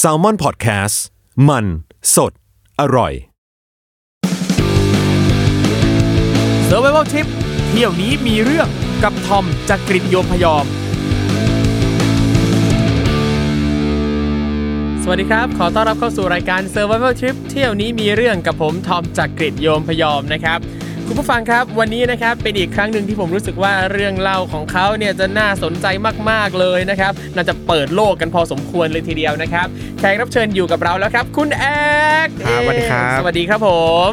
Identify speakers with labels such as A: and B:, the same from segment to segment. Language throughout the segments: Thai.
A: s a l ม o n PODCAST มัน สด อร่อย
B: s u r v i v a l Trip เที่ยวนี้มีเรื่องกับทอมจากกรีฑโยมพยอม สวัสดีครับ ขอต้อนรับเข้าสู่รายการ Survival Trip เที่ยวนี้มีเรื่องกับผมทอมจากกรีฑโยมพยอมนะครับ คุณผู้ฟังครับวันนี้นะครับเป็นอีกครั้งหนึ่งที่ผมรู้สึกว่าเรื่องเล่าของเขาเนี่ยจะน่าสนใจมากๆเลยนะครับน่าจะเปิดโลกกันพอสมควรเลยทีเดียวนะครับแขกรับเชิญอยู่กับเราแล้วครับ คุณแอ๊ก
C: ครับสวัสดีครับ
B: สวัสดีครับผม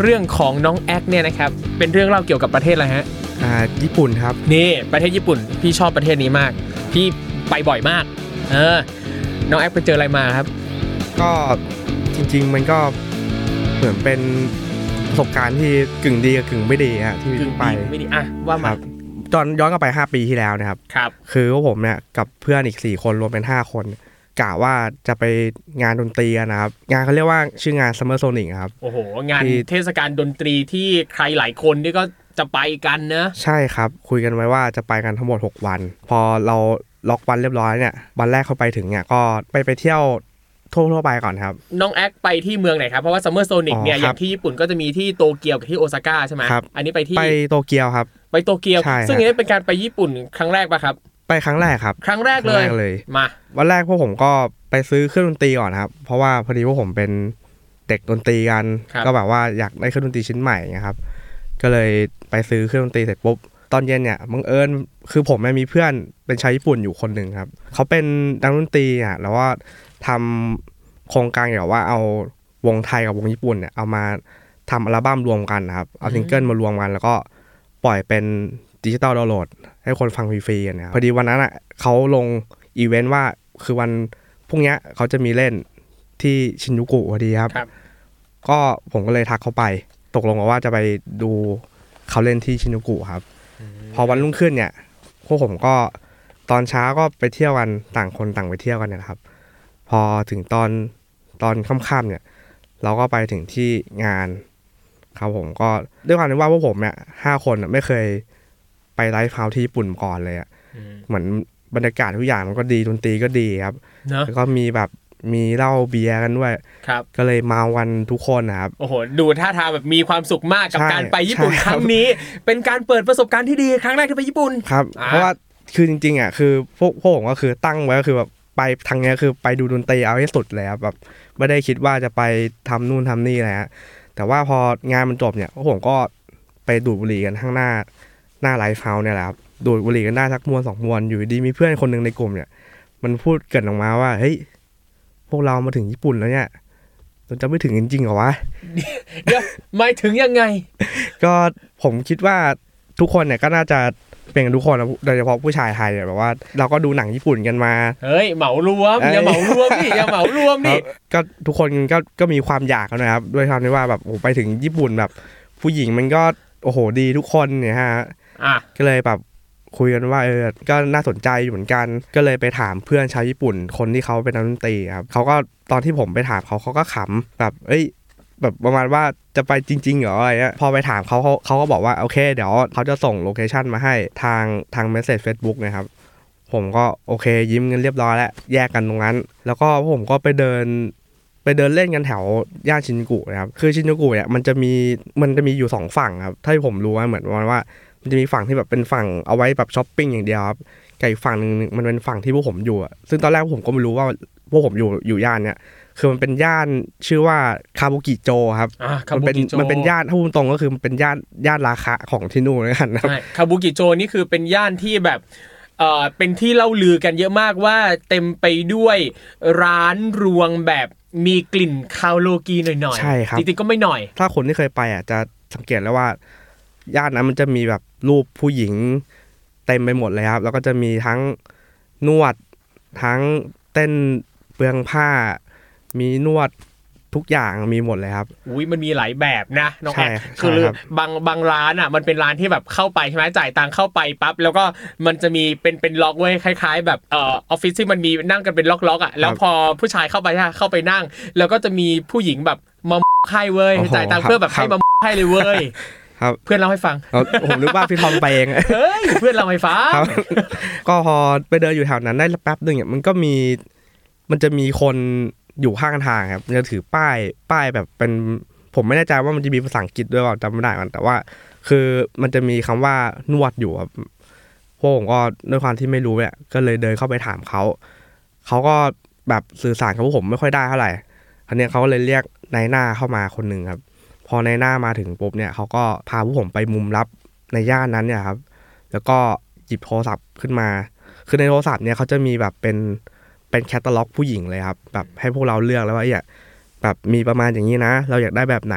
B: เรื่องของน้องแอ๊กเนี่ยนะครับเป็นเรื่องเล่าเกี่ยวกับประเทศอะไรฮะ
C: อ่าญี่ปุ่นครับ
B: นี่ประเทศญี่ปุ่นพี่ชอบประเทศนี้มาก พี่ไปบ่อยมาก เออ น้องแอ๊กไปเจออะไรมาครับ
C: ก็จริง ๆ มันก็เหมือนเป็น ประสบการณ์ที่กึ่งดีกับกึ่งไม่ดีฮะที่
B: กึ่ง
C: ไป
B: ดีไม่ดีอะว่า
C: ค
B: มา
C: รับตอนย้อนกลับไป 5 ปีที่แล้วนะครับ
B: ครับ
C: คือว่าผมเนี่ยกับเพื่อนอีก 4 คนรวมเป็น 5 คนกะว่าจะไปงานดนตรีกันนะครับ งานเขาเรียกว่าชื่องาน Summer Sonic ครับ
B: โอ้โห งาน
C: ที่
B: เทศกาลดนตรีที่ใครหลายคนนี่ก็จะไปกันเนอะ
C: ใช่ครับ คุยกันไว้ว่าจะไปกันทั้งหมด 6 วัน พอเราล็อกวันเรียบร้อยเนี่ยวันแรกเข้าไปถึงเนี่ยก็ไปไปเที่ยว ทั่วๆไปก่อนครับ
B: น้องแอ๊กไปที่เมืองไหนครับ เพราะว่า Summer Sonic เนี่ย
C: อ๋อ
B: อ
C: ครับ
B: ย่างที่ญี่ปุ่นก็จะมีที่โตเกียวกับที่โอซาก้าใช่ไหม
C: ครับ
B: อันนี้ไปที่
C: ไปโตเกียวครับ
B: ไปโตเกียว
C: ใช่ครับ
B: ซึ่งอันนี้เป็นการไปญี่ปุ่นครั้งแรกปะครับ
C: ไปครั้งแรกครับ
B: ครั้งแรก
C: ครั้
B: เล
C: ง
B: ย
C: แรกเลย
B: มา
C: วันแรกพวกผมก็ไปซื้อเครื่องดนตรีก่อนครับ เพราะว่าพอดีพวกผมเป็นเด็กดนตรีกัน
B: ครับ
C: ก็แบบว่าอยากได้เครื่องดนตรีชิ้นใหม่นะครับ ก็เลยไปซื้อเครื่องดนตรีเสร็จปุ๊บตอนเย็นเนี่ยบังเอิญคือผมเนี่ยมีเพื่อนเป็นชาวญี่ปุ่นอยู่คนหนึ่งครับ เขาเป็นนักดนตรีอะแล้วว่าทำโครงการเกี่ยวกับว่าเอาวงไทยกับวงญี่ปุ่นเนี่ยเอามาทำอัลบั้มรวมกันนะครับ เอาซิงเกิลมารวมกัน แล้วก็ปล่อยเป็น digital download ให้คนฟังฟรีๆกันนะครับพอดีวันนั้นอะเขาลงอีเวนต์ว่าคือวันพรุ่งเนี้ยเขาจะมีเล่นที่ชินจูกุพอดีครับ
B: ครับ
C: ก็ผมก็เลยทักเขาไป ตกลงกันว่าจะไปดูเขาเล่นที่ชินยูกุครับ พอวันรุ่งขึ้นเนี่ยพวกผมก็ตอนเช้าก็ไปเที่ยวกันต่างคนต่างไปเที่ยวกันเนยนะครับ พอถึงตอน ตอนค่ำๆเนี่ย เราก็ไปถึงที่งานครับผมก็ด้วยความที่ว่าพวกผมเนี่ยห้าคนน่ะไม่เคยไปไลฟ์เฮาส์ที่ญี่ปุ่นมาก่อนเลยอะ
B: อืม
C: เหมือนบรรยากาศทุกอย่างมันก็ดีดนตรีก็ดีครับ
B: เนอะ
C: แล้วก็มีแบบมีเหล้าเบียร์กันด้วย
B: ครับ
C: ก็เลยเมากันทุกคนนะครับ
B: โอ้โห ดูท่าทางแบบมีความสุขมากกับ
C: ใช่
B: การไปญี่ปุ่น
C: ใช่
B: ค
C: ครับ
B: รั้งนี้ เป็นการเปิดประสบการณ์ที่ดีครั้งแรกที่ไปญี่ปุ่น
C: ครับ
B: อ่า
C: เพราะว่าคือจริงๆอะคือพวกพวกผมก็คือตั้งไว้ก็คือแบบ ไปทางเนี้ยคือไปดูดนตรีเอาให้สุดเลยครับแบบไม่ได้คิดว่าจะไปทำนู่นทำนี่อะไรฮะแต่ว่าพองานมันจบเนี่ยพวกผมก็ไปดูดบุหรี่กันข้างหน้าหน้า live house เนี่ยแหละครับดูดบุหรี่กันได้สักมวนสองมวนอยู่ดีมีเพื่อนคนหนึ่งในกลุ่มเนี่ย มันพูดเกริดออกมาว่าเฮ้ยพวกเรามาถึงญี่ปุ่นแล้วเนี่ยเราจะไม่ถึงจริงๆเหรอวะ
B: เดี๋ยวหมายถึงยังไง
C: ก็ผมคิดว่าทุกคนเนี่ยก็น่าจะ เป็นกันทุกคนนะโดยเฉพาะผู้ชายไทยเนี่ยแบบว่า เราก็ดูหนังญี่ปุ่นกันมา
B: เฮ้ยเหมารวม
C: เอ้ย
B: อย่าเหมารวมนี่อย่าเหมารวมนี่
C: แล้วก็ทุกคนก็ก็มีความอยากกันนะครับ ด้วยความที่ว่าแบบโอ้โหไปถึงญี่ปุ่นแบบ ผู้หญิงมันก็โอ้โหดีทุกคนเนี่ยฮะ
B: อะ
C: ก็เลยแบบคุยกันว่าเออ ก็น่าสนใจอยู่เหมือนกัน ก็เลยไปถามเพื่อนชาวญี่ปุ่น คนที่เขาเป็นนักดนตรีครับเขาก็ตอนที่ผมไปถามเขาเขาก็ขำแบบ เอ้ย แบบประมาณว่าจะไปจริงๆเหรออะไรเงี้ยพอไปถามเขาเขาเขาก็บอกว่าโอเค เดี๋ยวเขาจะส่ง location มาให้ทางทาง message เฟซบุ๊กนะครับผมก็โอเคยิ้มกันเรียบร้อยแล้วแยกกันตรงนั้น แล้วก็ผมก็ไปเดิน ไปเดินเล่นกันแถวย่านชินจูกุนะครับคือชินจูกุเนี่ยมันจะมีมันจะมีอยู่สองฝั่งครับถ้าผมรู้ว่าเหมือนประมาณว่ามันจะมีฝั่งที่แบบเป็นฝั่งเอาไว้แบบช้อปปิ้งอย่างเดียวครับกับอีกฝั่งหนึ่งมันเป็นฝั่งที่พวกผมอยู่ซึ่งตอนแรกผมก็ไม่รู้ว่าพวกผมอยู่อยู่ย่านเนี่ย คือมันเป็นย่านชื่อว่าคาบุกิโจครับ
B: อะคา
C: มัน
B: บุ
C: เป็น
B: กิโจ
C: มันเป็นย่านถ้าพูดตรงก็คือมันเป็นย่านย่านราคาของที่นู่นนะครับ
B: ใช่คาบุกิโจนี่คือเป็นย่านที่แบบเอ่อเป็นที่เล่าลือกันเยอะมากว่าเต็มไปด้วยร้านรวงแบบมีกลิ่นคาวโลกีหน่อยๆ
C: ใช่ครับ
B: จริงๆก็ไม่หน่อย
C: ถ้าคนที่เคยไปอะจะสังเกตแล้วว่าย่านนั้นมันจะมีแบบรูปผู้หญิงเต็มไปหมดเลยครับ แล้วก็จะมีทั้งนวดทั้งเต้นเปลืองผ้า มีนวดทุกอย่างมีหมดเลยครับ
B: อุ้ยมันมีหลายแบบนะน้อง
C: ใช่
B: แอด
C: ใช่
B: คือ
C: ครับ
B: บางบางร้านอะมันเป็นร้านที่แบบเข้าไปใช่ไหมจ่ายตังค์เข้าไปปั๊บแล้วก็มันจะมีเป็นเป็นล็อกไว้คล้าย ๆ แบบเอ่อออฟฟิศที่มันมีนั่งกันเป็นล็อกๆอะแล้วพอผู้ชายเข้าไปใช่ไหมเข้าไปนั่ง แล้วก็จะมีผู้หญิงแบบมาให้เว้ย
C: โอ้โห
B: จ่ายตังค์
C: ครับ
B: เพื่อแบบให้
C: ครับ
B: มาให้เลยเว้ย
C: ครับ
B: เพื่อนเล่าให้ฟัง
C: เอาผมนึกว่าพี่ทอมไปเอง
B: เฮ้ยเพื่อนเล่าให้ฟัง
C: ครับก็พอไปเดินอยู่แถวนั้นได้แป๊บหนึ่งอะมันก็มีมันจะมีคน อยู่ข้างทางครับจะถือป้ายป้ายแบบเป็นผมไม่แน่ใจว่ามันจะมีภาษาอังกฤษด้วยเปล่าจำไม่ได้มันแต่ว่า คือมันจะมีคำว่านวดอยู่ครับพวกผมก็ด้วยความที่ไม่รู้เนี่ยก็เลยเดินเข้าไปถามเขาเขาก็แบบสื่อสารกับพวกผมไม่ค่อยได้เท่าไหร่คราวเนี้เขาก็เลยเรียกนายหน้าเข้ามาคนหนึ่งครับ พอนายหน้ามาถึงปุ๊บเนี่ยเขาก็พาพวกผมไปมุมลับในย่านนั้นเนี่ยครับ แล้วก็หยิบโทรศัพท์ขึ้นมา คือในโทรศัพท์เนี่ยเขาจะมีแบบเป็น เป็นแคตตาล็อกผู้หญิงเลยครับแบบให้พวกเราเลือกแล้วว่าอยากแบบมีประมาณอย่างนี้นะ เราอยากได้แบบไหน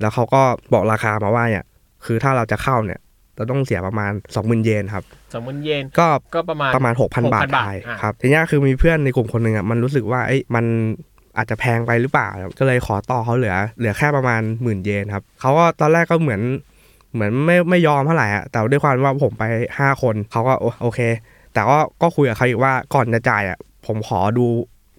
C: แล้วเขาก็บอกราคามาว่าเนี่ยคือถ้าเราจะเข้าเนี่ยเราต้องเสียประมาณ2 0,000เยนครับ
B: สมมติเยน
C: ก็
B: ก็ประมาณ
C: ประมาณ6,000 บาท
B: 6,000บาท
C: ไทย
B: อะ
C: ครับทีนี้คือมีเพื่อนในกลุ่มคนหนึ่งอะมันรู้สึกว่าเอ้ยมันอาจจะแพงไปหรือเปล่าครับก็เลยขอต่อเขาเหลือ เหลือแค่ประมาณหมื่นเยนครับเขาก็ตอนแรกก็เหมือนเหมือนไม่ไม่ยอมเท่าไหร่อะแต่ด้วยความว่าผมไป 5 คนเขาก็โอโอเค แต่ก็ก็คุยกับเขาอีกว่าก่อนจะจ่ายอะผมขอดู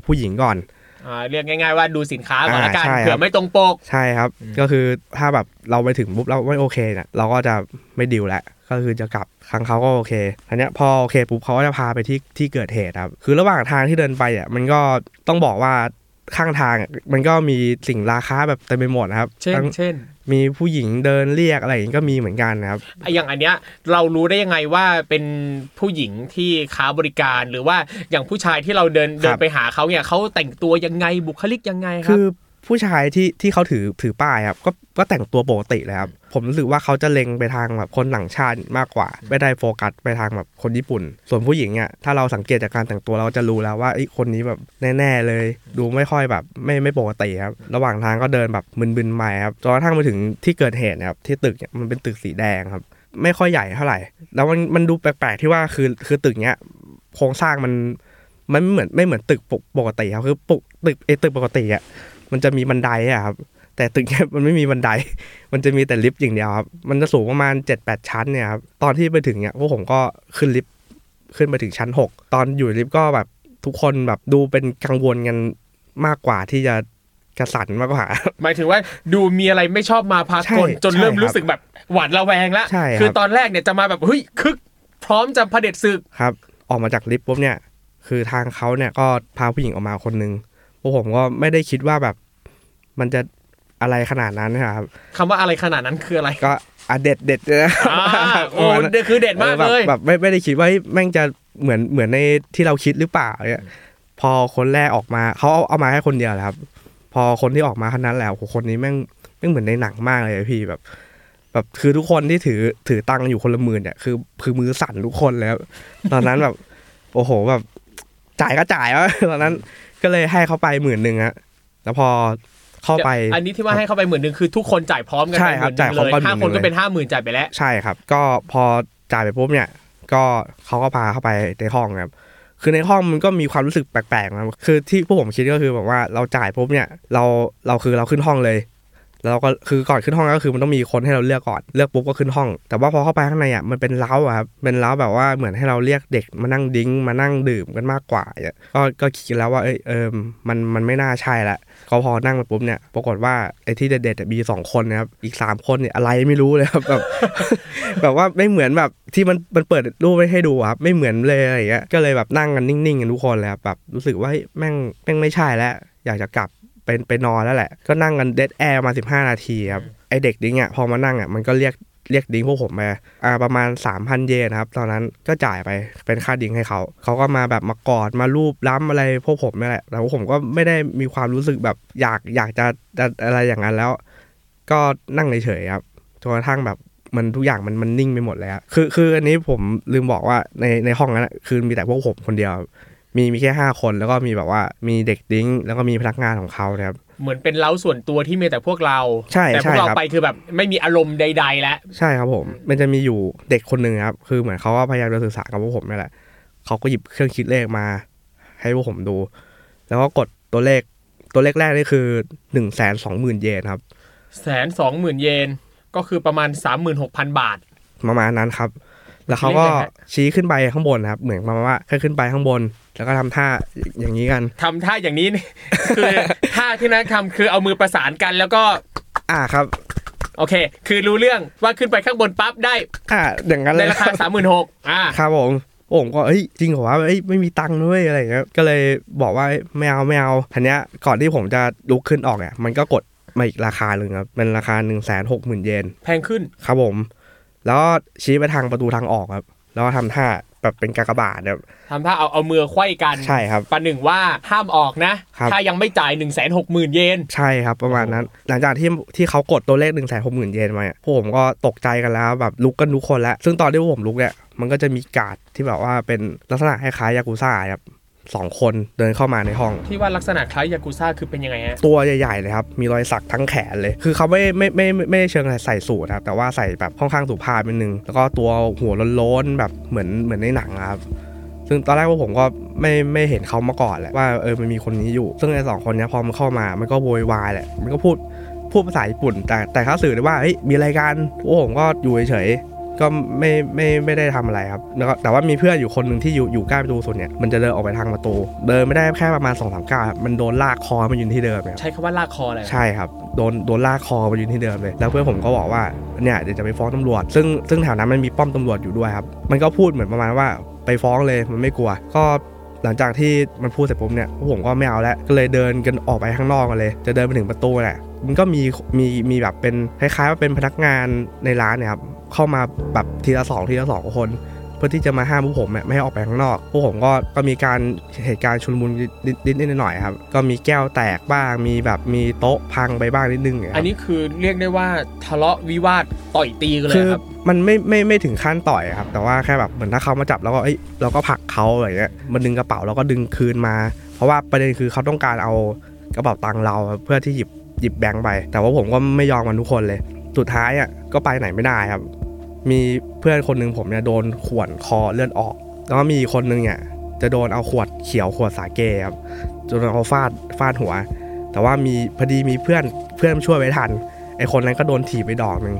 C: ผู้หญิงก่อน
B: อ่าเรียกง่าย ๆ ว่าดูสินค้าก่อนละกัน
C: อ่าใช่ครับ
B: เผื่อไม่ตรงปก
C: ใช่ครับก็คือถ้าแบบเราไปถึงปุ๊บเราไม่โอเคเนี่ยเราก็จะไม่ดิวแหละก็คือจะกลับครั้งเขาก็โอเคอันเนี้ยพอโอเคปุ๊บเขาก็จะพาไปที่ที่เกิดเหตุครับคือระหว่างทางที่เดินไปอะมันก็ต้องบอกว่าข้างทางอะมันก็มีสิ่งราคาแบบเต็มไปหมดนะครับ
B: เช่น
C: ทั้ง
B: เช่น
C: มีผู้หญิงเดินเรียกอะไรอย่างนี้ก็มีเหมือนกันนะครับ
B: ไอ้อย่างอันเนี้ยเรารู้ได้ยังไงว่าเป็นผู้หญิงที่ค้าบริการหรือว่าอย่างผู้ชายที่เราเดินเดินไปหาเขาเนี่ยเขาแต่งตัวยังไงบุคลิกยังไงครั
C: คื
B: บ
C: อ ผู้ชายที่ที่เขาถือถือป้ายครับก็ก็แต่งตัวปกติเลยครับผมรู้สึกว่าเขาจะเล็งไปทางแบบคนต่างชาติมากกว่า ไม่ได้โฟกัสไปทางแบบคนญี่ปุ่น ส่วนผู้หญิงเนี่ยถ้าเราสังเกตจากการแต่งตัวเราจะรู้แล้วว่าไอ้ยคนนี้แบบแน่ๆเลย ดูไม่ค่อยแบบไม่ไม่ปกติครับระหว่างทางก็เดินแบบมึนๆใหม่ครับจนกระทั่งมาถึงที่เกิดเหตุเนะครับที่ตึกเนี่ยมันเป็นตึกสีแดงครับ ไม่ค่อยใหญ่เท่าไหร่ แล้วมันมันดูแปลกๆที่ว่าคือคือตึกเนี้ยโครงสร้างมันมันไม่เหมือนไม่เหมือนตึกปกปกติครับคือปกตึกไอตึกปกติอะ มันจะมีบันไดอะครับ แต่ตึกเนี้ยมันไม่มีบันได มันจะมีแต่ลิฟต์อย่างเดียวครับ มันจะสูงประมาณ7จ็ดแปดชั้นเนี่ยครับ ตอนที่ไปถึงเนี่ยพวกผมก็ขึ้นลิฟต์ขึ้นไปถึงชั้น 6 ตอนอยู่ลิฟต์ก็แบบทุกคนแบบดูเป็นกังวลกันมากกว่าที่จะกระสันมากกว่า
B: หมายถึงว่าดูมีอะไรไม่ชอบมาพากล
C: ใช่
B: จนเริ่ม
C: ใช่ครับ
B: รู้สึกแบบหวาดระแวงแล้ว
C: ใช่ครับ
B: คือตอนแรกเนี่ยจะมาแบบเฮ้ยคึก พร้อมจะเผด็จศึก
C: ครับ ออกมาจากลิฟต์ปุ๊บเนี่ย คือทางเขาเนี่ยก็พาผู้หญิงออกมาคนนึง พวกผมก็ไม่ได้คิดว่าแบบ มันจะอะไรขนาดนั้นนะครับ
B: คำว่าอะไรขนาดนั้นคืออะไร
C: ก็อะเด็ดเด็ดเลยนะ
B: อ่าโอ้
C: ประมาณนั้น
B: คือเด็ดมาก
C: ออแบบ
B: เลย
C: แบบไม่ไม่ได้คิดว่าเฮ้ยแม่งจะเหมือนเหมือนในที่เราคิดหรือเปล่าเนี่ยพอคนแรกออกมาเขาเอาเอามาแค่คนเดียวแหละครับ พอคนที่ออกมาเท่านั้นแหละโอ้โหคนนี้แม่งแม่งเหมือนในหนังมากเลยพี่แบบ แบบคือทุกคนที่ถือถือตังค์อยู่คนละหมื่นเนี่ยคือคือมือสั่นทุกคนเลยครับตอนนั้นแบบ โอ้โหแบบ จ่ายก็จ่ายวะตอนนั้น ก็เลยให้เขาไปหมื่นหนึ่งฮะแล้วพอเข้าไป
B: อันนี้ที่ว่าให้เข้าไปหมื่นหนึ่งคือทุกคนจ่ายพร้อมกัน
C: ใช่
B: ไป
C: ครับ
B: หมื่นหนึ่ง
C: จ่ายพร้อม
B: เลย
C: กัน
B: ห้า
C: หมื่
B: คน
C: นหนึ่ง
B: ก็เป็นห้าหมื่นจ่ายไปแล้ว
C: ใช่ครับ ก็พอจ่ายไปปุ๊บเนี่ย ก็เขาก็พาเข้าไปในห้องครับคือในห้องมันก็มีความรู้สึกแปลกๆนะคือที่พวกผมคิดก็คือแบบว่าเราจ่ายปุ๊บเนี่ย เราเราคือเราขึ้นห้องเลย แล้วเราก็คือก่อนขึ้นห้องก็คือมันต้องมีคนให้เราเลือกก่อนเลือกปุ๊บก็ขึ้นห้อง แต่ว่าพอเข้าไปข้างในอะมันเป็นเล้าอะครับเป็นเล้าแบบว่าเหมือนให้เราเรียกเด็กมานั่งดิ้งมานั่งดื่มกันมากกว่าก็ก็คิดแล้วว่าเอยเออมันมันไม่น่าใช่ละก็พอนั่งไปปุ๊บเนี่ยปรากฏว่าไอ้ที่เด็ดๆมีสองคนนะครับอีกสามคนเนี่ยอะไรไม่รู้เลยครับแบบแบบว่าไม่เหมือนแบบที่มันมันเปิดรูปไว้ให้ดูอะครับไม่เหมือนเลยอะไรเงี้ยก็เลยแบบนั่งกันนิ่งๆกันทุกคนเลยครับแบบรู้สึกว่าแม่งแม่งไม่ใช่แล้วอยากจะกลับ ไปไปนอนแล้วแหละ ก็นั่งกัน dead air มาสิบห้านาทีครับไอเด็ก drink อะพอมานั่งอะมันก็เรียกเรียก drink พวกผมไปอ่าประมาณ 3 0 0พันเยนครับ ตอนนั้นก็จ่ายไปเป็นค่า drink ให้เขา เขาก็มาแบบมากอดมาลูบคลำอะไรพวกผมนี่แหละแต่ว่าผมก็ไม่ได้มีความรู้สึกแบบอยากอยากจะจะอะไรอย่างนั้นแล้ว ก็นั่งเฉยๆครับจนกระทั่งแบบมันทุกอย่างมันมันนิ่งไปหมดเลยครับคือคืออันนี้ผมลืมบอกว่าในในห้องนั้นอะคือมีแต่พวกผมคนเดียว มีมีแค่ห้าคนแล้วก็มีแบบว่ามีเด็กดิ้ง แล้วก็มีพนักงานของเขานะครับ
B: เหมือนเป็นเล้าส่วนตัวที่มีแต่พวกเรา
C: ใช่
B: แต่พวกเรา
C: ใช่ครับ
B: ไปคือแบบไม่มีอารมณ์ใด ๆ แล้ว
C: ใช่ครับผม มันจะมีอยู่เด็กคนหนึ่งครับ คือเหมือนเขาก็พยายามจะสื่อสารกับพวกผมนี่แหละเขาก็หยิบเครื่องคิดเลขมา ให้พวกผมดู แล้วก็กดตัวเลขตัวเลขแรกนี่คือหนึ่งแสนสองหมื่นเยนครับ
B: แสนสองหมื่นเยนก็คือประมาณสามหมื่นหกพันบาท
C: ประมาณนั้นครับ แล้วเขาก็
B: เลขอะไรฮะ
C: ชี้ขึ้นไปข้างบนครับ เหมือนประมาณว่าให้ขึ้นไปข้างบน แล้วก็ทำท่าอย่างนี้กัน
B: ทำท่าอย่างนี้นี่คือท่าที่นักทำคือเอามือประสานกันแล้วก็
C: อ่าครับ
B: โอเค คือรู้เรื่องว่าขึ้นไปข้างบนปั๊บได้
C: อ่าอย่างนั้น
B: ใน
C: เลย
B: ราคาสามหมื่นหกอ่า
C: ครับผมผมก็เอ้ยจริงเหรอวะเอ้ยไม่มีตังค์ด้วยอะไรอย่างเงี้ยก็เลยบอกว่าเอ้ยไม่เอาไม่เอาทีเนี้ยก่อนที่ผมจะลุกขึ้นออกเนี่ยมันก็กดมาอีกราคาหนึ่งครับเป็นราคา1นึ่งแสนหกหมื่นเยน
B: แพงขึ้น
C: ครับผม แล้วก็ชี้ไปทางประตูทางออกครับ แล้วก็ทำท่า แบบเป็นกากบาทแบบ
B: ทำท่าเอาเอามือไขว้กัน
C: ใช่ครับ
B: ประหนึ่งว่าห้ามออกนะ
C: ครับ
B: ถ้ายังไม่จ่าย1นึ่งแสนหกหมื่นเยน
C: ใช่ครับประมาณนั้น หลังจากที่ที่เขากดตัวเลข1นึ่งแสนหกหมื่นเยนมาเนี่ยพวกผมก็ตกใจกันแล้วแบบลุกกันทุกคนแล้ว ซึ่งตอนที่พวกผมลุกเนี่ยมันก็จะมีการ์ดที่แบบว่าเป็นลักษณะคล้ายๆยากุซ่าครับ สองคนเดินเข้ามาในห้อง
B: ที่ว่าลักษณะคล้ายยากุซ่าคือเป็นยังไงฮะ
C: ตัวใหญ่ๆเลยครับ มีรอยสักทั้งแขนเลย คือเขาไม่ไม่ไม่ไม่ไม่ได้เชิงใส่สูทครับ แต่ว่าใส่แบบค่อนข้างสุภาพนิดนึง แล้วก็ตัวหัวโล้นๆแบบเหมือนเหมือนในหนังอะครับซึ่งตอนแรกว่าผมก็ไม่ไม่เห็นเขามาก่อนแหละว่าเออมันมีคนนี้อยู่ ซึ่งไอ้สองคนเนี้ยพอมันเข้ามามันก็โวยวายแหละมันก็พูดพูดภาษาญี่ปุ่น แต่แต่เขาสื่อได้ว่าเฮ้ยมีอะไรกันโอ้ผมก็อยู่เฉยๆ ก็ไม่ไม่ไม่ได้ทำอะไรครับแล้วก็แต่ว่ามีเพื่อนอยู่คนหนึ่งที่อยู่อยู่ใกล้ประตูสุดเนี่ยมันจะเดินออกไปทางประตู เดินไม่ได้แค่ประมาณสองสามก้าวครับมันโดนลากคอมายืนที่เดิมเนี่ย
B: ใช้คำว่าลากคอเลยเหรอ
C: ใช่ครับโดนโดนลากคอมายืนที่เดิมเลย แล้วเพื่อนผมก็บอกว่าเนี่ยเดี๋ยวจะไปฟ้องตำรวจ ซึ่งซึ่งแถวนั้นมันมีป้อมตำรวจอยู่ด้วยครับมันก็พูดเหมือนประมาณว่าไปฟ้องเลยมันไม่กลัวก็หลังจากที่มันพูดเสร็จปุ๊บเนี่ยพวกผมก็ไม่เอาแล้วก็เลยเดินกันออกไปข้างนอกกันเลย จะเดินไปถึงประตูแหละมันก็มีมีมีแบบเป็นคล้ายๆว่าเป็นพนักงานในร้านเนี่ยครับ เข้ามาแบบทีละสองทีละสองคน เพื่อที่จะมาห้ามพวกผมเนี่ยไม่ให้ออกไปข้างนอกพวกผมก็ก็มีการเหตุการณ์ชุลมุนนิดนิดนิดหน่อยๆครับ ก็มีแก้วแตกบ้างมีแบบมีโต๊ะพังไปบ้างนิดนึงอย่างเงี้ยค
B: อั
C: รับ
B: นนี้คือเรียกได้ว่าทะเลาะวิวาทต่อยตีกันเลย
C: คือ
B: ครับ
C: มันไม่ไม่ไม่ถึงขั้นต่อยครับ แต่ว่าแค่แบบเหมือนถ้าเขามาจับแล้วก็เอ้ยเราก็ผลักเขาอะไรเงี้ยมันดึงกระเป๋าแล้วก็ดึงคืนมา เพราะว่าประเด็นคือเขาต้องการเอากระเป๋าตังค์เราเพื่อที่หยิบหยิบแบงค์ไป แต่ว่าผมก็ไม่ยอมมันทุกคนเลย สุดท้ายอะก็ไปไหนไม่ได้ครับ มีเพื่อนคนหนึ่งผมเนี่ยโดนข่วนคอเลือดออก แล้วก็มีอีกคนนึงเนี่ยจะโดนเอาขวดเขียวขวดสาเกครับจนเอาฟาดฟาดหัว แต่ว่ามีพอดีมีเพื่อนเพื่อนช่วยไว้ทันไอคนนั้นก็โดนถีบไปดอกหนึ่ง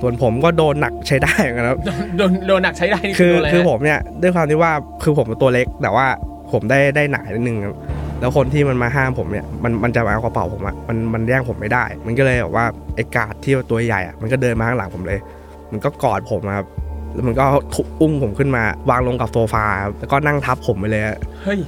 C: ส่วนผมก็โดนหนักใช้ได้เหมือนกันครับ
B: โดนโดนหนักใช้ได้นี่
C: คือ
B: โดนอะไรฮะ
C: คือผมเนี่ยด้วยความที่ว่าคือผมเป็นตัวเล็ก แต่ว่าผมได้ได้หนานิดนึงครับแล้วคนที่มันมาห้ามผมเนี่ยมันมันจะมาเอากระเป๋าผมอะมันมันแย่งผมไม่ได้ มันก็เลยแบบว่าไอ้กาดที่ตัวใหญ่อะมันก็เดินมาข้างหลังผมเลย มันก็กอดผมอะครับแล้วมันก็ทุบอุ้มผมขึ้นมาวางลงกับโซฟาครับแล้วก็นั่งทับผมไปเลยอะ
B: เฮ้ย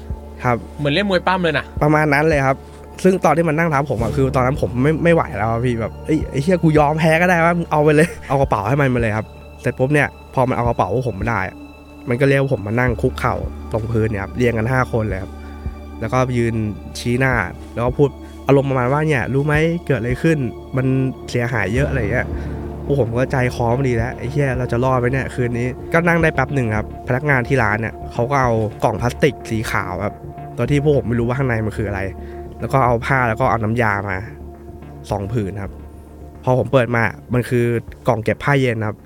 C: ครับ
B: เหมือนเล่นมวยปั้มเลยนะ
C: ประมาณนั้นเลยครับซึ่งตอนที่มันนั่งทับผมอะคือตอนนั้นผมไม่ไม่ไหวแล้วอะพี่แบบเอ้ยไอ้เฮียกูยอมแพ้ก็ได้ว่ามึงเอาไปเลยเอากระเป๋าให้มันมาเลยครับเสร็จปุ๊บเนี่ยพอมันเอากระเป๋าพวกผมมาได้อะมันก็เรียกผมมานั่งคุกเข่าตรงพื้นเนี่ยครับเรียงกันห้าคนเลยครับแล้วก็ยืนชี้หน้า แล้วก็พูดอารมณ์ประมาณว่าเนี่ยรู้ไหมเกิดอะไรขึ้น มันเสียหายเยอะอะไรอย่างเงี้ย พวกผมก็ใจคอมดีแล้วไอ้เหี้ยเราจะรอดไปเนี่ยคืนนี้ก็นั่งได้แป๊บหนึ่งครับพนักงานที่ร้านเนี่ยเขาก็เอากล่องพลาสติกสีขาวครับตัวที่พวกผมไม่รู้ว่าข้างในมันคืออะไร แล้วก็เอาผ้าแล้วก็เอาน้ำยามาสองผืนครับ พอผมเปิดมามันคือกล่องเก็บผ้าเย็นครับ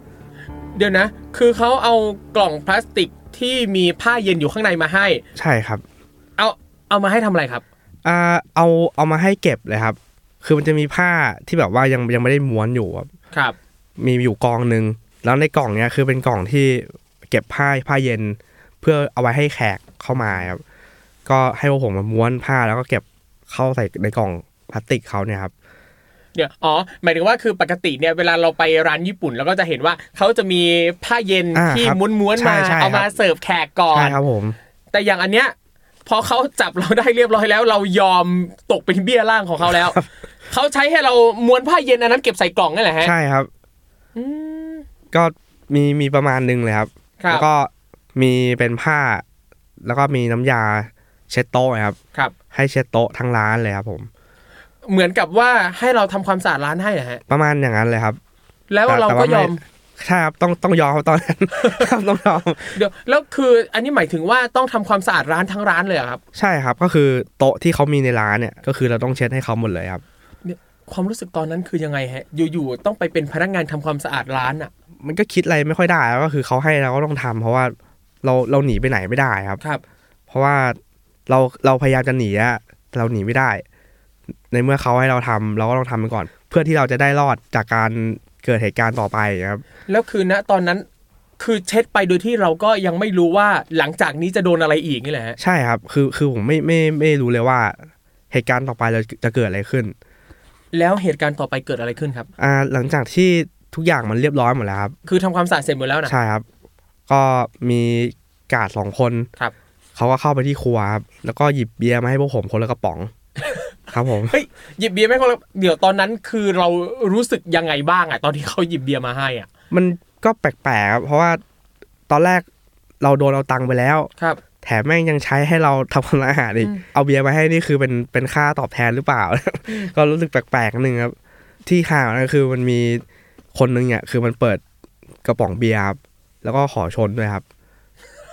B: เดี๋ยวนะ คือเขาเอากล่องพลาสติกที่มีผ้าเย็นอยู่ข้างในมาให้
C: ใช่ครับ
B: เอาเอามาให้ทำอะไรครับ
C: อ่าเอาเอามาให้เก็บเลยครับ คือมันจะมีผ้าที่แบบว่ายังยังไม่ได้ม้วนอยู่ครับ
B: ครับ
C: มีอยู่กองหนึ่งแล้วในกล่องเนี้ยคือเป็นกล่องที่เก็บผ้าผ้าเย็น เพื่อเอาไว้ให้แขกเข้ามาครับก็ให้พวกผมมาม้วนผ้าแล้วก็เก็บเข้าใส่ในกล่องพลาสติกเขาเนี่ยครับ
B: เดี๋ยวอ๋อหมายถึงว่าคือปกติเนี่ยเวลาเราไปร้านญี่ปุ่นเราก็จะเห็นว่าเขาจะมีผ้าเย็น
C: อ่า
B: ที่
C: ครับ
B: ม้วนๆ
C: ใช่
B: มา
C: ใช่
B: เอามา
C: ครับ
B: เสิร์ฟแขกก่อน
C: ใช่ครับผม
B: แต่อย่างอันเนี้ยพอเขาจับเราได้เรียบร้อยแล้ว เรายอมตกเป็นเบี้ยล่างของเขาแล้วเขาใช้ให้เราม้วนผ้าเย็นอันนั้นเก็บใส่กล่องนั่นแหละฮะ
C: ใช่ครับ
B: อืม
C: ก็มีมีประมาณหนึงเลยครับ
B: ครับ
C: แล้วก็มีเป็นผ้า แล้วก็มีน้ำยาเช็ดโต๊ะครับ
B: ครับ
C: ให้เช็ดโต๊ะทั้งร้านเลยครับผม
B: เหมือนกับว่าให้เราทำความสะอาดร้านให้นะฮะ
C: ประมาณอย่างนั้นเลยครับ
B: แล้ว
C: แต่
B: เรา
C: แต่
B: ก็
C: ว่าย
B: อม
C: ใช่ครับต้องต้องยอมครับตอนนั้นครับต้องยอม
B: เดี๋ยวแล้วคืออันนี้หมายถึงว่าต้องทำความสะอาดร้านทั้งร้านเลยเหรอครับ
C: ใช่ครับก็คือโต๊ะที่เขามีในร้านเนี่ยก็คือเราต้องเช็ดให้เขาหมดเลยครับ
B: ความรู้สึกตอนนั้นคือยังไงฮะ อยู่ๆต้องไปเป็นพนักงานทำความสะอาดร้านอะ
C: มันก็คิดอะไรไม่ค่อยได้แล้วก็คือเขาให้เราก็ต้องทำเพราะว่าเราเราหนีไปไหนไม่ได้ครับ
B: ครับ
C: เพราะว่าเราเราพยายามจะหนีอะแต่เราหนีไม่ได้ ในเมื่อเขาให้เราทำเราก็ต้องทำไปก่อน เพื่อที่เราจะได้รอดจากการเกิดเหตุการณ์ต่อไปครับ
B: แล้วคือณตอนนั้นคือเช็ดไปโดยที่เราก็ยังไม่รู้ว่าหลังจากนี้จะโดนอะไรอีกนี่แหละฮะ
C: ใช่ครับ คือคือผมไม่ไม่ไม่รู้เลยว่า เหตุการณ์ต่อไปเราจะเกิดอะไรขึ้น
B: แล้วเหตุการณ์ต่อไปเกิดอะไรขึ้นครับ
C: อ่าหลังจากที่ทุกอย่างมันเรียบร้อยหมดแล้วครับ
B: คือทำความสะอาดเสร็จหมดแล้วนะ
C: ใช่ครับ ก็มีกาดสองคน
B: ครับ
C: เขาก็เข้าไปที่ครัวครับแล้วก็หยิบเบียร์มาให้พวกผมคนละกระป๋อง ครับผม
B: เฮ้ยหยิบเบียร์ไม่คนละเดี๋ยวตอนนั้นคือเรารู้สึกยังไงบ้างอะตอนที่เขาหยิบเบียร์มาให้อะ
C: มันก็แปลกๆครับเพราะว่าตอนแรกเราโดนเอาตังค์ไปแล้ว
B: ครับ
C: แถมแม่งยังใช้ให้เราทำคนละอาหารอีก
B: อืม
C: เอาเบียร์มาให้นี่คือเป็นเป็นค่าตอบแทนหรือเปล่า ก็รู้สึกแปลกๆนิดนึงครับ ที่ข่าวนั่นคือมันมีคนนึงเนี่ยคือมันเปิดกระป๋องเบียร์ครับแล้วก็ขอชนด้วยครับ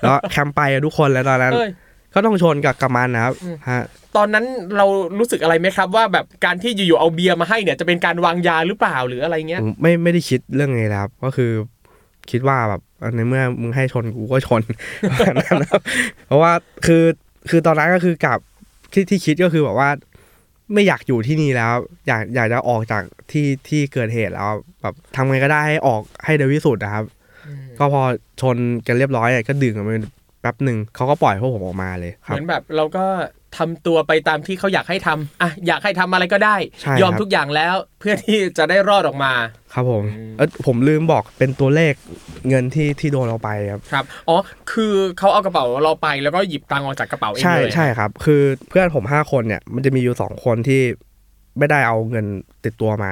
C: แล้วแคมป์ไปกับทุกคนแล้วตอนนั้น
B: เอ้ย
C: ก็ต้องชนกับกับมันนะครับ
B: อืม
C: ฮะ
B: ตอนนั้นเรารู้สึกอะไรไหมครับ ว่าแบบการที่อยู่ๆเอาเบียร์มาให้เนี่ยจะเป็นการวางยาหรือเปล่าหรืออะไรเงี้ย
C: ผมไม่ไม่ได้คิดเรื่องนี้นะครับ ก็คือ คิดว่าแบบในเมื่อมึงให้ชนกูก็ชนแบบนั้นครับเพราะว่าคือคือตอนนั้นก็คือกับที่ที่คิดก็คือแบบว่า ไม่อยากอยู่ที่นี่แล้ว อยากอยากจะออกจากที่ที่เกิดเหตุแล้วแบบทำไงก็ได้ให้ออกให้เร็วที่สุดนะครับ ก็พอชนกันเรียบร้อยเนี่ยก็ดึงกันไปแป๊บหนึ่งเขาก็ปล่อยพวกผมออกมาเลยค
B: เห
C: รับ
B: มือนแบบเราก็ ทำตัวไปตามที่เขาอยากให้ทำอะอยากให้ทำอะไรก็ได้
C: ใช่
B: ยอม
C: ครับ
B: ทุกอย่างแล้วเพื่อที่จะได้รอดออกมา
C: ครับผม
B: อืม
C: เออผมลืมบอกเป็นตัวเลขเงินที่ที่โดนเราไปครับ
B: ครับอ๋อคือเขาเอากระเป๋าเราไปแล้วก็หยิบตังค์ออกจากกระเป๋าเอง
C: ใช่
B: เลย
C: ใช่ครับ คือเพื่อนผมห้าคนเนี่ยมันจะมีอยู่สองคนที่ไม่ได้เอาเงินติดตัวมา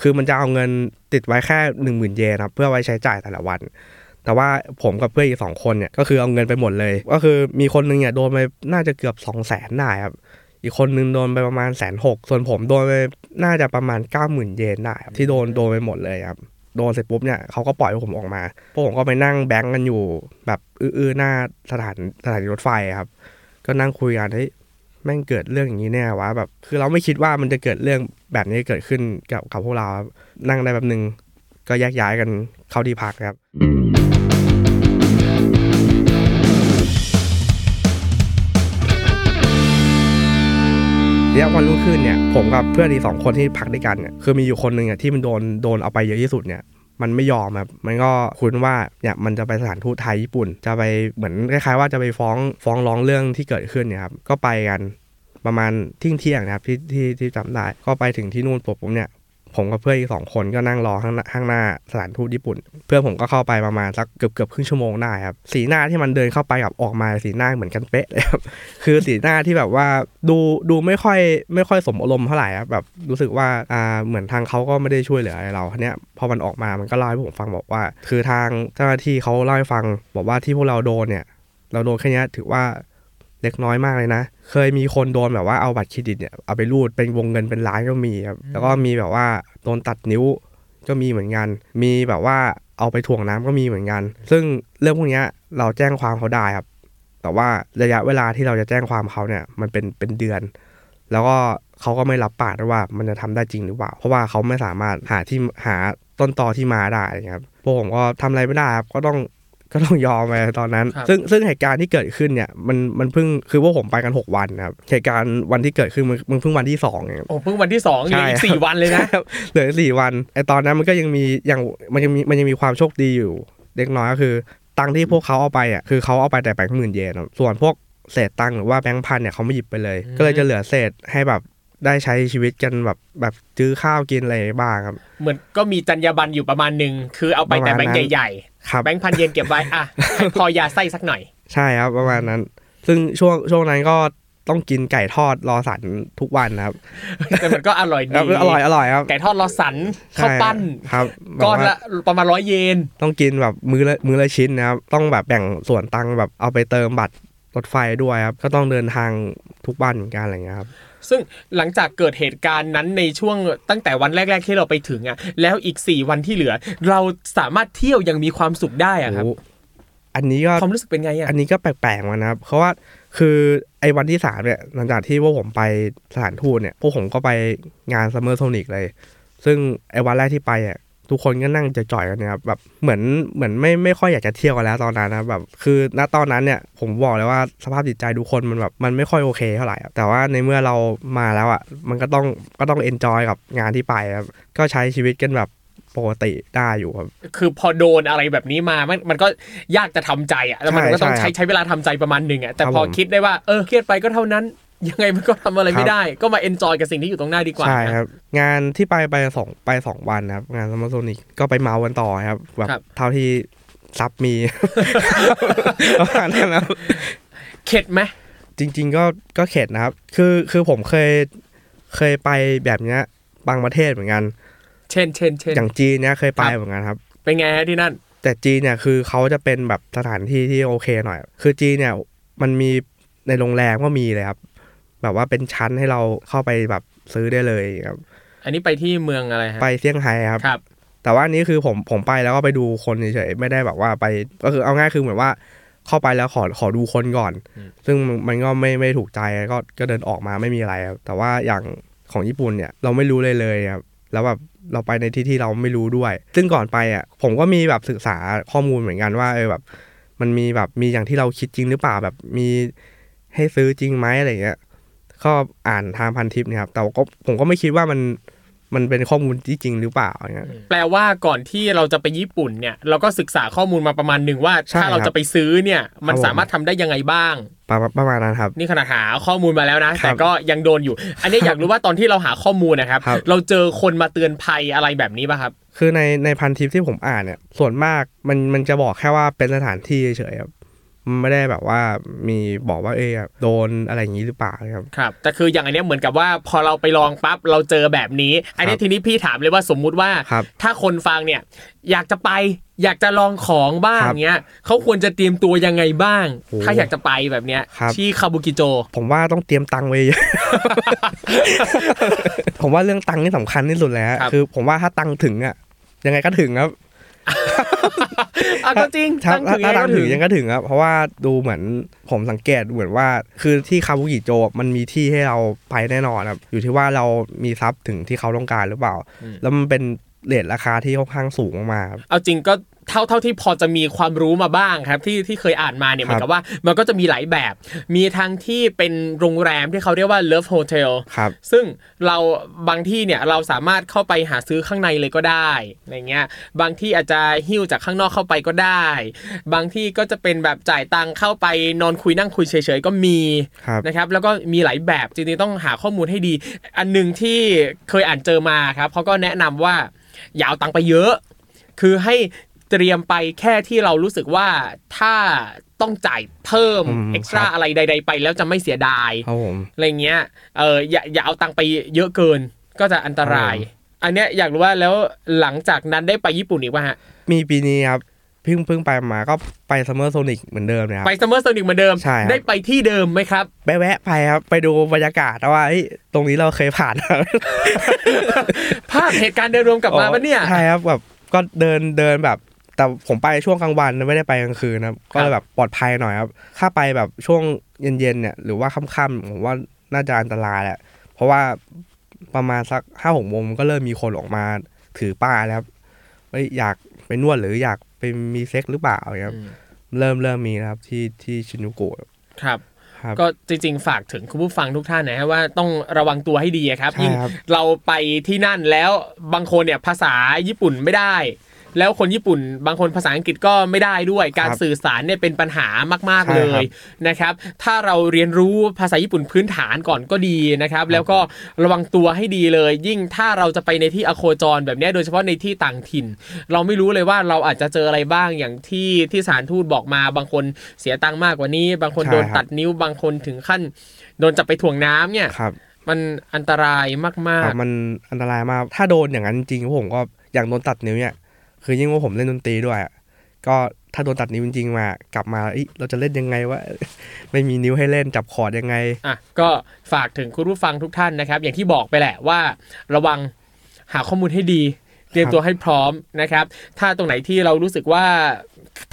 C: คือมันจะเอาเงินติดไว้แค่หนึ่งหมื่นเยนครับเพื่อไว้ใช้จ่ายแต่ละวัน แต่ว่าผมกับเพื่อนอีกสองคนเนี่ยก็คือเอาเงินไปหมดเลย ก็คือมีคนนึงเนี่ยโดนไปน่าจะเกือบสองแสนได้ครับอีกคนนึงโดนไปประมาณแสนหกส่วนผมโดนไปน่าจะประมาณเก้าหมื่นเยนได้ที่โดนโดนไปหมดเลยครับโดนเสร็จปุ๊บเนี่ยเขาก็ปล่อยผมออกมาพวกผมก็ไปนั่งแบงก์กันอยู่แบบอื้อๆหน้าสถานสถานีรถไฟครับ ก็นั่งคุยกันเฮ้ยแม่งเกิดเรื่องอย่างนี้แน่วะแบบ คือเราไม่คิดว่ามันจะเกิดเรื่องแบบนี้เกิดขึ้นกับกับพวกเรานั่งได้แบบนึงก็แยกย้ายกันเข้าที่พักครับ เรียวันรุ่งขึ้นเนี่ยผมกับเพื่อนอีกสองคนที่พักด้วยกันเนี่ยคือมีอยู่คนหนึ่งอะที่มันโดนโดนเอาไปเยอะที่สุดเนี่ยมันไม่ยอมครับ มันก็คุณว่าเนี่ยมันจะไปสถานทูตไทยญี่ปุ่น จะไปเหมือนคล้ายๆว่าจะไปฟ้องฟ้องร้องเรื่องที่เกิดขึ้นเนี่ยครับ ก็ไปกันประมาณเที่ยงเที่ยงนะครับที่ที่ที่จำได้ ก็ไปถึงที่นู่นปุ๊บผมเนี่ย ผมกับเพื่อนอีกสองคนก็นั่งรอข้างหน้าข้างหน้าสถานทูตญี่ปุ่น เพื่อนผมก็เข้าไปประมาณสักเกือบเกือบครึ่งชั่วโมงได้ครับ สีหน้าที่มันเดินเข้าไปกับออกมาสีหน้าเหมือนกันเป๊ะเลยครับคือสีหน้าที่แบบว่าดูดูไม่ค่อยไม่ค่อยสมอารมณ์เท่าไหร่ครับแบบรู้สึกว่าอ่าเหมือนทางเขาก็ไม่ได้ช่วยเหลืออะไรเราทีเนี้ยพอมันออกมามันก็เล่าให้ผมฟังบอกว่า คือทางเจ้าหน้าที่เขาเล่าให้ฟังบอกว่าที่พวกเราโดนเนี่ย เราโดนแค่เนี้ยถือว่า เล็กน้อยมากเลยนะ เคยมีคนโดนแบบว่าเอาบัตรเครดิตเนี่ยเอาไปรูดเป็นวงเงินเป็นล้านก็มีครับแล้วก็มีแบบว่าโดนตัดนิ้วก็มีเหมือนกัน มีแบบว่าเอาไปถ่วงน้ำก็มีเหมือนกัน ซึ่งเรื่องพวกเนี้ยเราแจ้งความเขาได้ครับ แต่ว่าระยะเวลาที่เราจะแจ้งความเขาเนี่ยมันเป็นเป็นเดือน แล้วก็เขาก็ไม่รับปากด้วยว่ามันจะทำได้จริงหรือเปล่า เพราะว่าเขาไม่สามารถหาที่หาต้นตอที่มาได้ครับพวกผมก็ทำอะไรไม่ได้ครับก็ต้อง ก็ต้องยอมไปตอนนั้น
B: ครับ
C: ซึ่งซึ่งเหตุการณ์ที่เกิดขึ้นเนี่ยมันมันเพิ่งคือพวกผมไปกัน6วันนะครับเหตุการณ์วันที่เกิดขึ้นมันมันเพิ่งวันที่สองเอง
B: โอ้เพิ่งวันที่สองเหลืออีก
C: ใช่
B: สี่วันเลยนะ
C: ครับเหลือสี่วันไอตอนนั้นมันก็ยังมีอย่างมันยังมีมันยังมีความโชคดีอยู่ เล็กน้อยก็คือ ตังค์ที่พวกเขาเอาไปอะคือเขาเอาไปแต่แบงค์หมื่นเยนครับส่วนพวกเศษตังค์หรือว่าแบงค์พันเนี่ยเขาไม่หยิบไปเลย
B: อืม
C: ก็เลยจะเหลือเศษให้แบบได้ใช้ชีวิตกันแบบแบบซื้อข้าวกินอะไรบ้างครับ
B: เหมือนก็มีจรรยาบรรณอยู่ประมาณหนึ่งคือเอาไปแต่
C: ประ
B: แบ
C: มาณ
B: งค์
C: นั้น
B: ใหญ่
C: ครับ
B: ๆแบงค์พันเยนเก็บไว้อะให้พอยาไส้สักหน่อย
C: ใช่ครับประมาณนั้น ซึ่งช่วงช่วงนั้นก็ต้องกินไก่ทอดลอว์สันทุกวันนะครับ
B: แต่มันก็อร่อยดี
C: แล้วอร่อยอร่อยครับ
B: ไก่ทอดรอสันข้าวปั้น
C: ใช่ครับแบบ
B: ก้อน
C: ว่า
B: ละประมาณร้อยเยน
C: ต้องกินแบบมือละมือละชิ้นนะครับ ต้องแบบแบ่งส่วนตังค์แบบเอาไปเติมบัตรรถไฟด้วยครับ ก็ต้องเดินทางทุกวันเหมือนกันอะไรเงี้ยครับ
B: ซึ่งหลังจากเกิดเหตุการณ์นั้นในช่วงตั้งแต่วันแรก ๆ ที่เราไปถึงอะ แล้วอีก 4 วันที่เหลือ เราสามารถเที่ยวยังมีความสุขได้อะครับ
C: โอ้อันนี้ก็
B: ความรู้สึกเป็นไงอะ
C: อันนี้ก็แปลกๆเหมือนกันนะครับ เพราะว่าคือไอ้วันที่สามเนี่ยหลังจากที่พวกผมไปสถานทูตเนี่ยพวกผมก็ไปงาน Summer Sonic เลย ซึ่งไอ้วันแรกที่ไปอะ ทุกคนก็นั่งจ๋อยๆกันเนี่ยครับแบบเหมือนเหมือนไม่ไม่ค่อยอยากจะเที่ยวกันแล้วตอนนั้นนะแบบคือณตอนนั้นเนี่ยผมบอกเลยว่าสภาพจิตใจทุกคนมันแบบมันไม่ค่อยโอเคเท่าไหร่ครับแต่ว่าในเมื่อเรามาแล้วอะมันก็ต้องก็ต้อง enjoy กับงานที่ไปครับก็ใช้ชีวิตกันแบบปกติได้อยู่ครับ
B: คือพอโดนอะไรแบบนี้มา มันมันก็ยากจะทำใจอะ แล้วมัน
C: ใช่
B: ก็ต้อง
C: ใช่
B: ใช้ใช้เวลาทำใจประมาณหนึ่งอะ แต่
C: ครับ
B: พอ
C: ผม
B: คิดได้ว่า เออ เครียดไปก็เท่านั้น ยังไงมันก็ทำอะไร
C: ครั
B: ไม่
C: บ
B: ได้ ก็มา enjoy กับสิ่งที่อยู่ตรงหน้าดีกว่า
C: ใช่ครับ งานที่ไปไปสองไปสองวันนะครับ งาน Summer Sonic ก็ไปเมากันต่อครับแบบ
B: ครับ
C: เท่าที่ทรัพย์มีประมาณนั้นนะครับ
B: เข็ดไหม
C: จริง ๆ ก็ก็เข็ดนะครับ คือคือผมเคยเคยไปแบบเนี้ยบางประเทศเหมือนกัน
B: เช่นเช่นเช่น
C: อย่างจีนเนี้ยเคยไป
B: ครับ
C: เหมือนกันครับ
B: เป็นไงฮะที่นั่น
C: แต่จีนเนี่ยคือเขาจะเป็นแบบสถานที่ที่โอเคหน่อย คือจีนเนี่ยมันมีในโรงแรมก็มีเลยครับ แบบว่าเป็นชั้นให้เราเข้าไปแบบซื้อได้เลยครับ
B: อันนี้ไปที่เมืองอะไรฮะ
C: ไปเซี่ยงไฮ้ครับ
B: ครับ
C: แต่ว่าอันนี้คือผมผมไปแล้วก็ไปดูคนเฉยๆไม่ได้แบบว่าไปก็คือเอาง่ายคือเหมือนว่าเข้าไปแล้วขอขอดูคนก่อน
B: อืม
C: ซึ่งมันมันก็ไม่ไม่ถูกใจก็ก็เดินออกมาไม่มีอะไรครับแต่ว่าอย่างของญี่ปุ่นเนี่ยเราไม่รู้เลยเลยครับแล้วแบบเราไปในที่ที่เราไม่รู้ด้วย ซึ่งก่อนไปอะผมก็มีแบบศึกษาข้อมูลเหมือนกันว่าเออแบบ มันมีแบบมีอย่างที่เราคิดจริงหรือเปล่าแบบมีให้ซื้อจริงไหมอะไรเงี้ย ก็อ่านทางพันทิปเนี่ยครับแต่ก็ผมก็ไม่คิดว่ามันมันเป็นข้อมูลที่จริงหรือเปล่าอย่างเงี้ย
B: แปลว่าก่อนที่เราจะไปญี่ปุ่นเนี่ย เราก็ศึกษาข้อมูลมาประมาณหนึ่งว่า
C: ใช่
B: ถ้าเรา
C: ครับ
B: จะไปซื้อเนี่ย มัน
C: ครับผม
B: สามารถทำได้ยังไงบ้าง
C: ประมาณประมาณนั้นครับ
B: นี่ขนาดหาข้อมูลมาแล้วนะ
C: ครับ
B: แต่ก็ยังโดนอยู่ อันนี้อยากรู้ว่าตอนที่เราหาข้อมูลนะครับ
C: ครับ
B: เราเจอคนมาเตือนภัยอะไรแบบนี้ป่ะครับ
C: คือในในพันทิปที่ผมอ่านเนี่ย ส่วนมากมันมันจะบอกแค่ว่าเป็นสถานที่เฉยๆครับมัน ไม่ได้แบบว่ามีบอกว่าเออโดนอะไรอย่างนี้หรือเปล่าครับ
B: ครับแต่คืออย่างอันเนี้ยเหมือนกับว่าพอเราไปลองปั๊บเราเจอแบบนี้ อันนี้
C: ครับ
B: ทีนี้พี่ถามเลยว่าสมมุติว่า
C: ครับ
B: ถ้าคนฟังเนี่ยอยากจะไปอยากจะลองของบ้าง
C: ครับ
B: เนี้ยเขาควรจะเตรียมตัวยังไงบ้าง
C: โอ้
B: ถ้าอยากจะไปแบบเนี้ย
C: ครับ
B: ที่คาบุกิโจ
C: ผมว่าต้องเตรียมตังค์ไว้เยอะผมว่าเรื่องตังค์นี่สำคัญที่สุดแล้ว
B: ครับ
C: คือ ผมว่าถ้าตังค์ถึงอะยังไงก็ถึงครับ
B: อะก็จริง
C: ถ้า
B: ตั้งถึง
C: ถ้า
B: ไง
C: ตัง
B: ก็
C: ค์ถึ
B: ถึ
C: ง
B: ง
C: ยังก็ถึงครับ เพราะว่าดูเหมือนผมสังเกตเหมือนว่า คือที่คาบุกิโจมันมีที่ให้เราไปแน่นอนครับ อยู่ที่ว่าเรามีทรัพย์ถึงที่เขาต้องการหรือเปล่า แล้วมันเป็นเรทราคาที่ค่อนข้างสูงมากๆครับ
B: เอาจริงก็เท่าเท่าที่พอจะมีความรู้มาบ้างครับที่ที่เคยอ่านมาเนี่ยเห
C: ครั
B: มือบนกับว่ามันก็จะมีหลายแบบ มีทั้งที่เป็นโรงแรมที่เขาเรียกว่า Love Hotel
C: ครับ
B: ซึ่งเราบางที่เนี่ยเราสามารถเข้าไปหาซื้อข้างในเลยก็ได้อะไรเงี้ยบางที่อาจจะหิ้วจากข้างนอกเข้าไปก็ได้ บางที่ก็จะเป็นแบบจ่ายตังค์เข้าไปนอนคุยนั่งคุยเฉยๆก็มี
C: ครับ
B: นะครับแล้วก็มีหลายแบบจริงๆต้องหาข้อมูลให้ดี อันหนึ่งที่เคยอ่านเจอมาครับเขาก็แนะนำว่าอย่าเอาตังค์ไปเยอะ คือให้ เตรียมไปแค่ที่เรารู้สึกว่าถ้าต้องจ่ายเพิ่ม
C: อืม
B: extra
C: ครับ
B: อะไรใด ๆ ไปแล้วจะไม่เสียดาย
C: ครับผม
B: อะไรเงี้ย เอออย่าอย่าเอาตังค์ไปเยอะเกิน ก็จะอันตราย
C: ครับ
B: อันเนี้ยอยากรู้ว่าแล้วหลังจากนั้นได้ไปญี่ปุ่นอีกป่ะฮะ
C: มีปีนี้ครับเพิ่งเพิ่งไปมาก็ไป Summer Sonic เหมือนเดิมเลยครับ
B: ไป Summer Sonic เหมือนเดิม
C: ใช่ครับ
B: ได้ไปที่เดิมไหมครับ
C: ไปแวะไปครับไปดูบรรยากาศว่าเอ้ยตรงนี้เราเคยผ่าน
B: ภาพเหตุการณ์เดินรวมกลับมาปะเนี่ย
C: ใช่ครับแบบก็เดินเดินแบบ แต่ผมไปช่วงกลางวันไม่ได้ไปกลางคืนนะครับก็เลยแบบปลอดภัยหน่อยครับถ้าไปแบบช่วงเย็นๆเนี่ยหรือว่าค่ำๆผมว่าน่าจะอันตรายแหละเพราะว่าประมาณสักห้าหกโมงก็เริ่มมีคนออกมาถือป้ายแล้วครับว่าอยากไปนวดหรืออยากไปมีเซ็กหรือเปล่าอย่างเงี้ยครับ
B: อืม
C: เริ่มเริ่มมีนะครับที่ที่ชินจูกุ
B: ครับ
C: ครับ
B: ก็จริงๆฝากถึงคุณผู้ฟังทุกท่านนะฮะว่าต้องระวังตัวให้ดีอะครับ
C: ใช่
B: ยิ่ง
C: ครับ
B: เราไปที่นั่นแล้วบางคนเนี่ยภาษาญี่ปุ่นไม่ได้ แล้วคนญี่ปุ่นบางคนภาษาอังกฤษก็ไม่ได้ด้วย การ
C: ครับ
B: สื่อสารเนี่ยเป็นปัญหามาก
C: ใช่
B: ๆเล
C: ครั
B: ย
C: บ
B: นะครับ ถ้าเราเรียนรู้ภาษาญี่ปุ่นพื้นฐานก่อนก็ดีนะครับ แล้วก็ระวังตัวให้ดีเลย ยิ่งถ้าเราจะไปในที่อโคจรแบบเนี้ยโดยเฉพาะในที่ต่างถิ่น เราไม่รู้เลยว่าเราอาจจะเจออะไรบ้างอย่างที่ที่สถารทูตบอกมา บางคนเสียตังค์มากกว่านี้ บางคน
C: ใช่
B: โดน
C: ครับ
B: ตัดนิ้วบางคนถึงขั้นโดนจับไปถ่วงน้ำเนี่ย
C: ครับ
B: มันอันตรายมา
C: ค
B: ก
C: รับมันอันตรายมาก ถ้าโดนอย่างนั้นจริงๆผมก็อย่างโดนตัดนิ้วเนี่ย คือยิ่งว่าผมเล่นดนตรีด้วยก็ถ้าโดนตัดนิ้วจริงๆมากลับมาเราจะเล่นยังไงวะไม่มีนิ้วให้เล่นจับคอร์ดยังไง
B: อะก็ฝากถึงคุณผู้ฟังทุกท่านนะครับ อย่างที่บอกไปแหละว่า ระวังหาข้อมูลให้ดี เตรียมตัวให้พร้อมนะครับ ถ้าตรงไหนที่เรารู้สึกว่า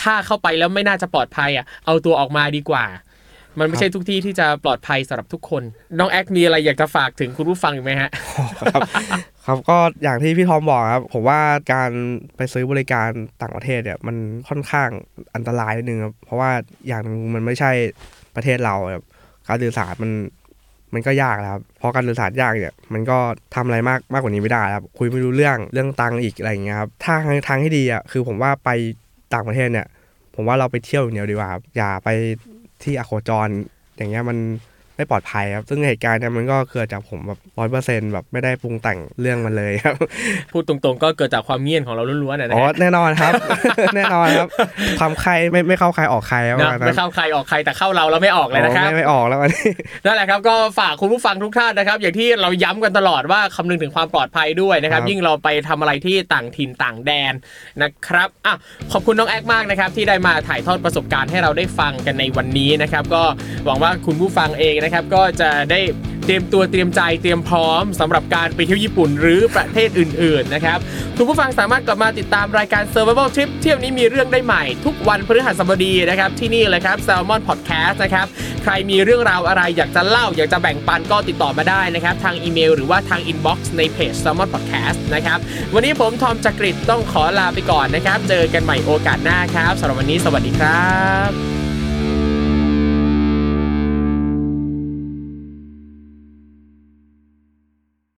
B: ถ้าเข้าไปแล้วไม่น่าจะปลอดภัยอะเอาตัวออกมาดีกว่า มันไม่ใช่ทุกที่ที่จะปลอดภัยสำหรับทุกคน น้องแอคมีอะไรอยากจะฝากถึงคุณผู้ฟังอีกไหมฮะ
C: ครับครับก็อย่างที่พี่ทอมบอกครับผมว่าการไปซื้อบริการต่างประเทศเนี่ยมันค่อนข้างอันตรายนิดนึงครับเพราะว่าอย่างหนึงมันไม่ใช่ประเทศเราครับการสื่อสารมันมันก็ยากแล้วครับเพราะการสื่อสารยากเนี่ย มันก็ทำอะไรมากมากกว่านี้ไม่ได้ครับคุยไม่รู้เรื่องเรื่องตังค์อีกอะไรอย่างเงี้ยครับถ้าทางทางที่ดีอะคือผมว่าไปต่างประเทศเนี่ย ผมว่าเราไปเที่ยวอย่างเดียวดีกว่าครับอย่าไป ที่อโคจร อย่างเงี้ยมัน ไม่ปลอดภัยครับ ซึ่งเหตุการณ์เนี่ยมันก็เกิดจากผมแบบร้อยเปอร์เซ็นต์แบบไม่ได้ปรุงแต่งเรื่องมันเลยครับ
B: พูดตรงๆ ก็เกิดจากความเงียบของเราล้วนๆนะ
C: อ๋อ
B: ฮะ
C: แน่นอนครับ แน่นอนครับทำใครไม่ไม่เข้าใครออกใครครับ
B: นะ
C: ประมาณนั้น
B: ไม่เข้าใครออกใครแต่เข้าเราเราไม่ออกเลยนะครับ
C: อ๋อไม่ไม่ออกแล้วอันนี้
B: นั่นแหละครับก็ฝากคุณผู้ฟังทุกท่านนะครับ อย่างที่เราย้ำกันตลอดว่าคำนึงถึงความปลอดภัยด้วยนะครับ
C: ครับ
B: ยิ่งเราไปทำอะไรที่ต่างถิ่นต่างแดนนะครับอะขอบคุณน้องแอคมากนะครับที่ได้มาถ่ายทอดประสบการณ์ให้เราได้ฟังกันในวันนี้นะครับก็หวังว่าคุณผู้ฟังเองนะครับก็จะได้เตรียมตัวเตรียมใจเตรียมพร้อมสำหรับการไปเที่ยวญี่ปุ่นหรือประเทศอื่นๆนะครับคุณผู้ฟังสามารถกลับมาติดตามรายการ Survival Trip เที่ยวนี้มีเรื่องได้ใหม่ ทุกวันพฤหัสบดีนะครับที่นี่เลยครับ Salmon Podcast นะครับใครมีเรื่องราวอะไรอยากจะเล่า อยากจะแบ่งปันก็ติดต่อมาได้นะครับทางอีเมลหรือว่าทาง inbox ในเพจ Salmon Podcast นะครับวันนี้ผมทอมจักริศต้องขอลาไปก่อนนะครับ เจอกันใหม่โอกาสหน้าครับสำหรับวันนี้สวัสดีครับ